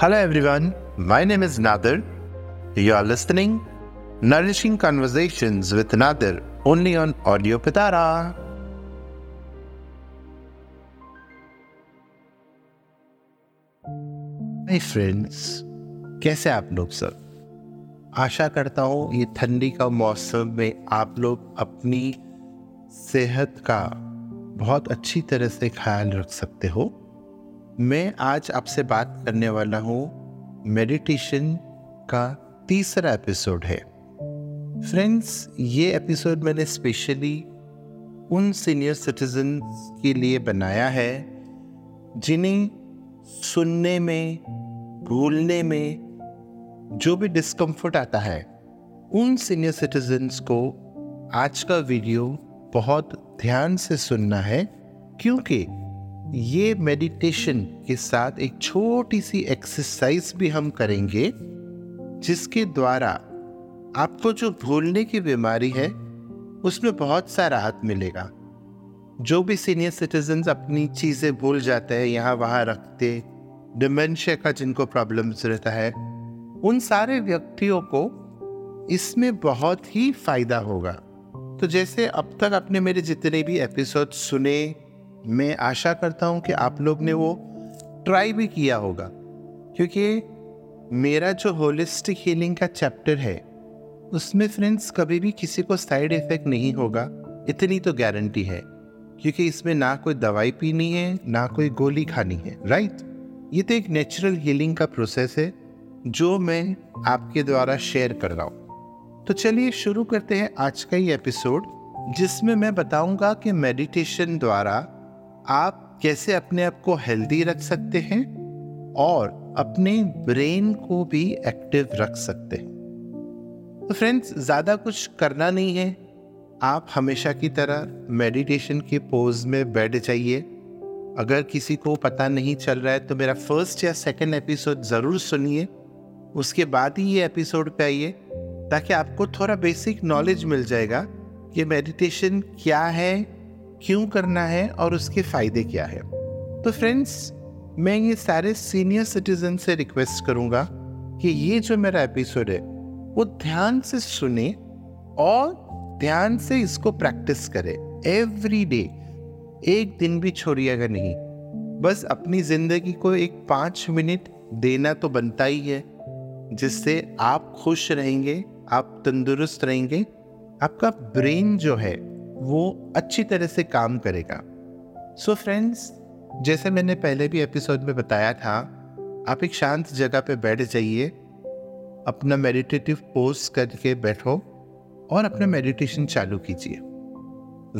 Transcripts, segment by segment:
Hello everyone, my name is Nadir. You are listening Nourishing Conversations with Nadir only on Audio Pitara. Hey friends, कैसे आप लोग सब आशा करता हूँ ये ठंडी का मौसम में आप लोग अपनी सेहत का बहुत अच्छी तरह से ख्याल रख सकते हो मैं आज आपसे बात करने वाला हूँ मेडिटेशन का तीसरा एपिसोड है। फ्रेंड्स, ये एपिसोड मैंने स्पेशली उन सीनियर सिटीजन के लिए बनाया है, जिन्हें सुनने में, भूलने में जो भी डिस्कम्फर्ट आता है, उन सीनियर सिटीजन्स को आज का वीडियो बहुत ध्यान से सुनना है, क्योंकि ये मेडिटेशन के साथ एक छोटी सी एक्सरसाइज भी हम करेंगे, जिसके द्वारा आपको जो भूलने की बीमारी है, उसमें बहुत सा राहत मिलेगा। जो भी सीनियर सिटीजन अपनी चीज़ें भूल जाते हैं, यहाँ वहाँ रखते डिमेंशिया का जिनको प्रॉब्लम्स रहता है, उन सारे व्यक्तियों को इसमें बहुत ही फ़ायदा होगा। तो जैसे अब तक आपने मेरे जितने भी एपिसोड सुने मैं आशा करता हूँ कि आप लोग ने वो ट्राई भी किया होगा, क्योंकि मेरा जो होलिस्टिक हीलिंग का चैप्टर है, उसमें फ्रेंड्स कभी भी किसी को साइड इफ़ेक्ट नहीं होगा, इतनी तो गारंटी है, क्योंकि इसमें ना कोई दवाई पीनी है, ना कोई गोली खानी है राइट ये तो एक नेचुरल हीलिंग का प्रोसेस है, जो मैं आपके द्वारा शेयर कर रहा हूँ। तो चलिए शुरू करते हैं आज का ये एपिसोड जिसमें मैं बताऊँगा कि मेडिटेशन द्वारा आप कैसे अपने आप को हेल्दी रख सकते हैं और अपने ब्रेन को भी एक्टिव रख सकते हैं? तो फ्रेंड्स ज़्यादा कुछ करना नहीं है। आप हमेशा की तरह मेडिटेशन के पोज में बैठ जाइए। अगर किसी को पता नहीं चल रहा है तो मेरा फ़र्स्ट या सेकंड एपिसोड ज़रूर सुनिए। उसके बाद ही ये एपिसोड पे आइए, ताकि आपको थोड़ा बेसिक नॉलेज मिल जाएगा कि मेडिटेशन क्या है क्यों करना है और उसके फ़ायदे क्या है? तो फ्रेंड्स मैं ये सारे सीनियर सिटीजन से रिक्वेस्ट करूँगा कि ये जो मेरा एपिसोड है, वो ध्यान से सुने और ध्यान से इसको प्रैक्टिस करें। एवरी डे एक दिन भी छोड़िएगा नहीं। बस अपनी ज़िंदगी को एक पाँच मिनट देना तो बनता ही है, जिससे आप खुश रहेंगे, आप तंदुरुस्त रहेंगे, आपका ब्रेन जो है वो अच्छी तरह से काम करेगा। सो so फ्रेंड्स जैसे मैंने पहले भी एपिसोड में बताया था, आप एक शांत जगह पे बैठ जाइए, अपना मेडिटेटिव पोज करके बैठो और अपना मेडिटेशन चालू कीजिए।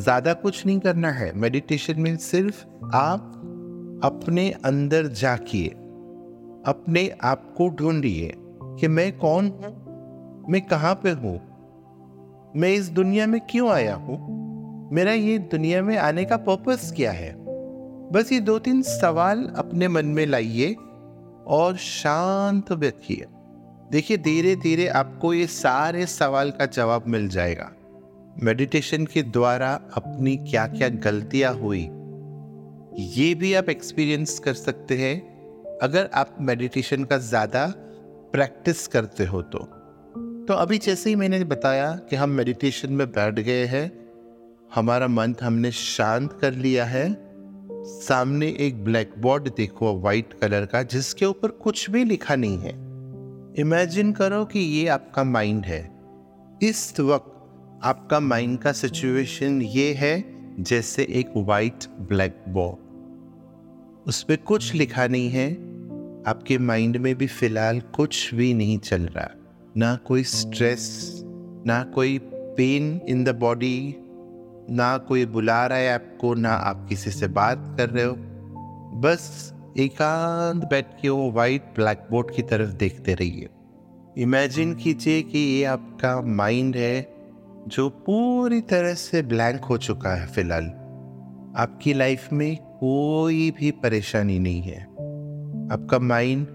ज़्यादा कुछ नहीं करना है। मेडिटेशन में सिर्फ़ आप अपने अंदर जाकिए अपने आप को ढूंढिए कि मैं कौन हूँ? मैं कहाँ पे हूँ? मैं इस दुनिया में क्यों आया हूँ? मेरा ये दुनिया में आने का पर्पस क्या है? बस ये दो तीन सवाल अपने मन में लाइए और शांत बैठिए। देखिए धीरे धीरे आपको ये सारे सवाल का जवाब मिल जाएगा। मेडिटेशन के द्वारा अपनी क्या क्या गलतियाँ हुई, ये भी आप एक्सपीरियंस कर सकते हैं। अगर आप मेडिटेशन का ज़्यादा प्रैक्टिस करते हो तो। तो अभी जैसे ही मैंने बताया कि हम मेडिटेशन में बैठ गए हैं हमारा मन हमने शांत कर लिया है। सामने एक ब्लैक बोर्ड देखो, व्हाइट कलर का, जिसके ऊपर कुछ भी लिखा नहीं है। इमेजिन करो कि ये आपका माइंड है। इस वक्त आपका माइंड का सिचुएशन ये है, जैसे एक वाइट ब्लैक बोर्ड उस पर कुछ लिखा नहीं है। आपके माइंड में भी फ़िलहाल कुछ भी नहीं चल रहा। ना कोई स्ट्रेस, ना कोई पेन इन द बॉडी ना कोई बुला रहा है आपको, ना आप किसी से बात कर रहे हो। बस एकांत बैठ के वो वाइट ब्लैक बोर्ड की तरफ़ देखते रहिए। इमेजिन कीजिए कि ये आपका माइंड है, जो पूरी तरह से ब्लैंक हो चुका है फ़िलहाल। आपकी लाइफ में कोई भी परेशानी नहीं है। आपका माइंड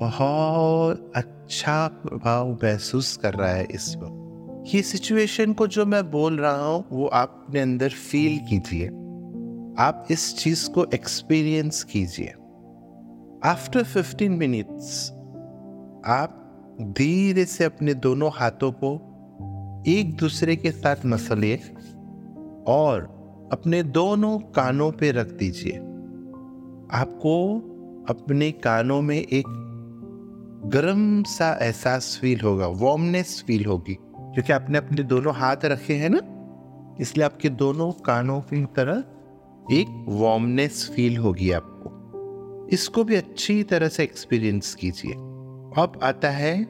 बहुत अच्छा प्रभाव महसूस कर रहा है इस वक्त। ये सिचुएशन को जो मैं बोल रहा हूँ, वो आपने अंदर फील कीजिए। आप इस चीज़ को एक्सपीरियंस कीजिए। आफ्टर 15 मिनट्स आप धीरे से अपने दोनों हाथों को एक दूसरे के साथ मसलिए और अपने दोनों कानों पे रख दीजिए। आपको अपने कानों में एक गर्म सा एहसास फील होगा वार्मनेस फील होगी। क्योंकि आपने अपने दोनों हाथ रखे हैं ना, इसलिए आपके दोनों कानों की तरह एक वार्मनेस फील होगी आपको। इसको भी अच्छी तरह से एक्सपीरियंस कीजिए। अब आता है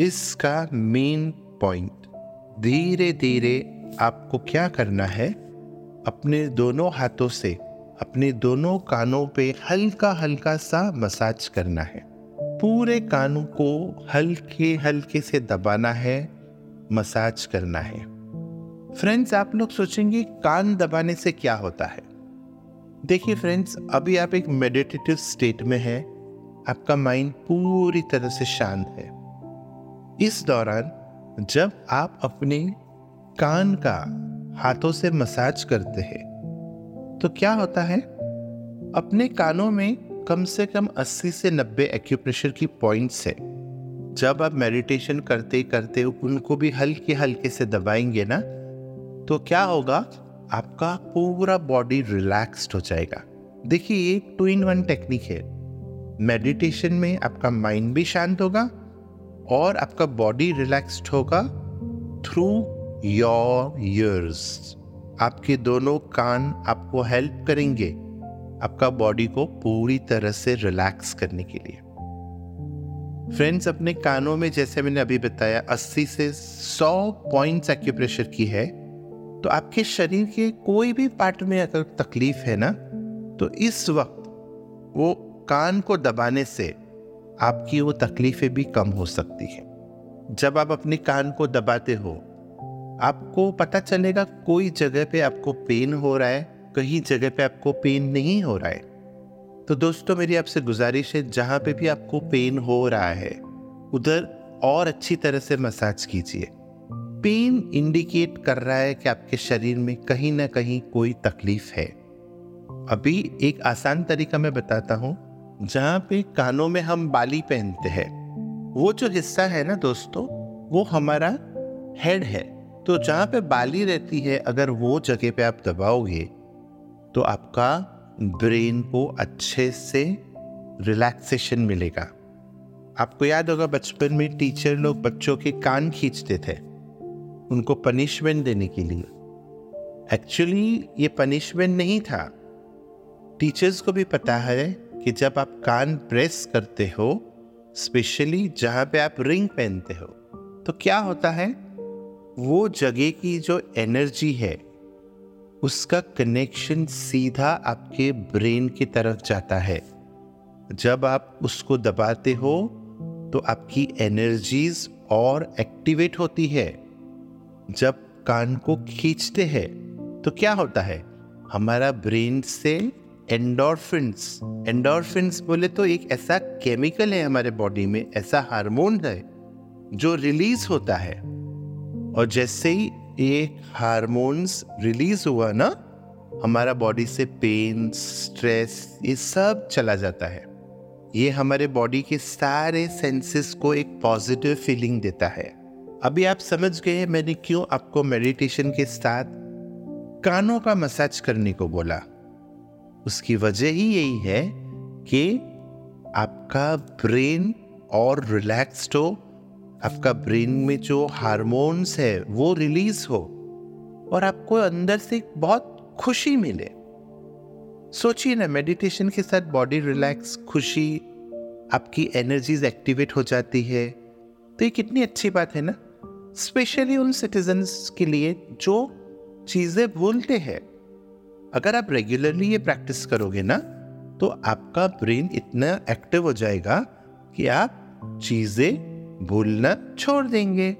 इसका मेन पॉइंट धीरे धीरे आपको क्या करना है? अपने दोनों हाथों से, अपने दोनों कानों पे हल्का हल्का सा मसाज करना है। पूरे कानों को हल्के हल्के से दबाना है। मसाज करना है। फ्रेंड्स आप लोग सोचेंगे, कान दबाने से क्या होता है? देखिए फ्रेंड्स अभी आप एक मेडिटेटिव स्टेट में हैं, आपका माइंड पूरी तरह से शांत है। इस दौरान, जब आप अपने कान का हाथों से मसाज करते हैं तो क्या होता है? अपने कानों में कम से कम 80 से 90 एक्यूप्रेशर की पॉइंट्स है। जब आप मेडिटेशन करते करते उनको भी हल्के हल्के से दबाएँगे ना तो क्या होगा? आपका पूरा बॉडी रिलैक्स्ड हो जाएगा। देखिए, ये टू इन वन टेक्निक है। मेडिटेशन में आपका माइंड भी शांत होगा और आपका बॉडी रिलैक्स्ड होगा थ्रू योर ईयर्स आपके दोनों कान आपको हेल्प करेंगे, आपका बॉडी को पूरी तरह से रिलैक्स करने के लिए। फ्रेंड्स अपने कानों में जैसे मैंने अभी बताया 80 से 100 पॉइंट्स एक्यूप्रेशर की है तो आपके शरीर के कोई भी पार्ट में अगर तकलीफ़ है ना तो इस वक्त वो कान को दबाने से आपकी वो तकलीफें भी कम हो सकती है। जब आप अपने कान को दबाते हो, आपको पता चलेगा कोई जगह पे आपको पेन हो रहा है, कहीं जगह पे आपको पेन नहीं हो रहा है। तो दोस्तों, मेरी आपसे गुजारिश है, जहाँ पे भी आपको पेन हो रहा है, उधर और अच्छी तरह से मसाज कीजिए। पेन इंडिकेट कर रहा है कि आपके शरीर में कहीं ना कहीं कोई तकलीफ़ है। अभी एक आसान तरीका मैं बताता हूँ, जहाँ पे कानों में हम बाली पहनते हैं। वो जो हिस्सा है ना दोस्तों, वो हमारा हेड है। तो जहाँ पे बाली रहती है, अगर वो जगह पे आप दबाओगे तो आपका ब्रेन को अच्छे से रिलैक्सेशन मिलेगा। आपको याद होगा, बचपन में टीचर लोग बच्चों के कान खींचते थे, उनको पनिशमेंट देने के लिए। एक्चुअली ये पनिशमेंट नहीं था। टीचर्स को भी पता है कि जब आप कान प्रेस करते हो स्पेशली जहाँ पे आप रिंग पहनते हो तो क्या होता है? वो जगह की जो एनर्जी है उसका कनेक्शन सीधा आपके ब्रेन की तरफ़ जाता है। जब आप उसको दबाते हो तो आपकी एनर्जीज और एक्टिवेट होती है। जब कान को खींचते हैं तो क्या होता है? हमारा ब्रेन से एंडोरफिन्स एंडोरफिन्स बोले तो एक ऐसा केमिकल है हमारे बॉडी में, ऐसा हार्मोन है, जो रिलीज़ होता है। और जैसे ही ये हार्मोन्स रिलीज़ हुआ ना, हमारा बॉडी से पेन स्ट्रेस ये सब चला जाता है। ये हमारे बॉडी के सारे सेंसेस को एक पॉजिटिव फीलिंग देता है। अभी आप समझ गए मैंने क्यों आपको मेडिटेशन के साथ कानों का मसाज करने को बोला। उसकी वजह ही यही है कि आपका ब्रेन और रिलैक्स्ड हो आपका ब्रेन में जो हार्मोन्स है, वो रिलीज़ हो और आपको अंदर से बहुत खुशी मिले। सोचिए ना मेडिटेशन के साथ बॉडी रिलैक्स खुशी, आपकी एनर्जीज एक्टिवेट हो जाती है। तो ये कितनी अच्छी बात है ना? स्पेशली उन सिटीजन्स के लिए जो चीज़ें भूलते हैं। अगर आप रेगुलरली ये प्रैक्टिस करोगे ना तो आपका ब्रेन इतना एक्टिव हो जाएगा कि आप चीज़ें भूलना छोड़ देंगे।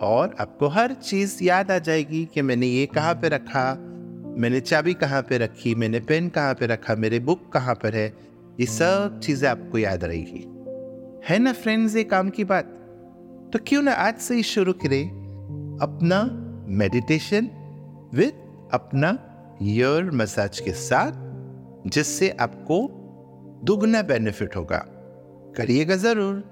और आपको हर चीज़ याद आ जाएगी कि मैंने ये कहाँ पे रखा, मैंने चाबी कहाँ पे रखी, मैंने पेन कहाँ पे रखा, मेरे बुक कहाँ पर है, ये सब चीज़ें आपको याद रहेगी। है ना फ्रेंड्स, ये काम की बात? तो क्यों ना आज से ही शुरू करें अपना मेडिटेशन विद अपना ईयर मसाज के साथ, जिससे आपको दुगना बेनिफिट होगा। करिएगा ज़रूर।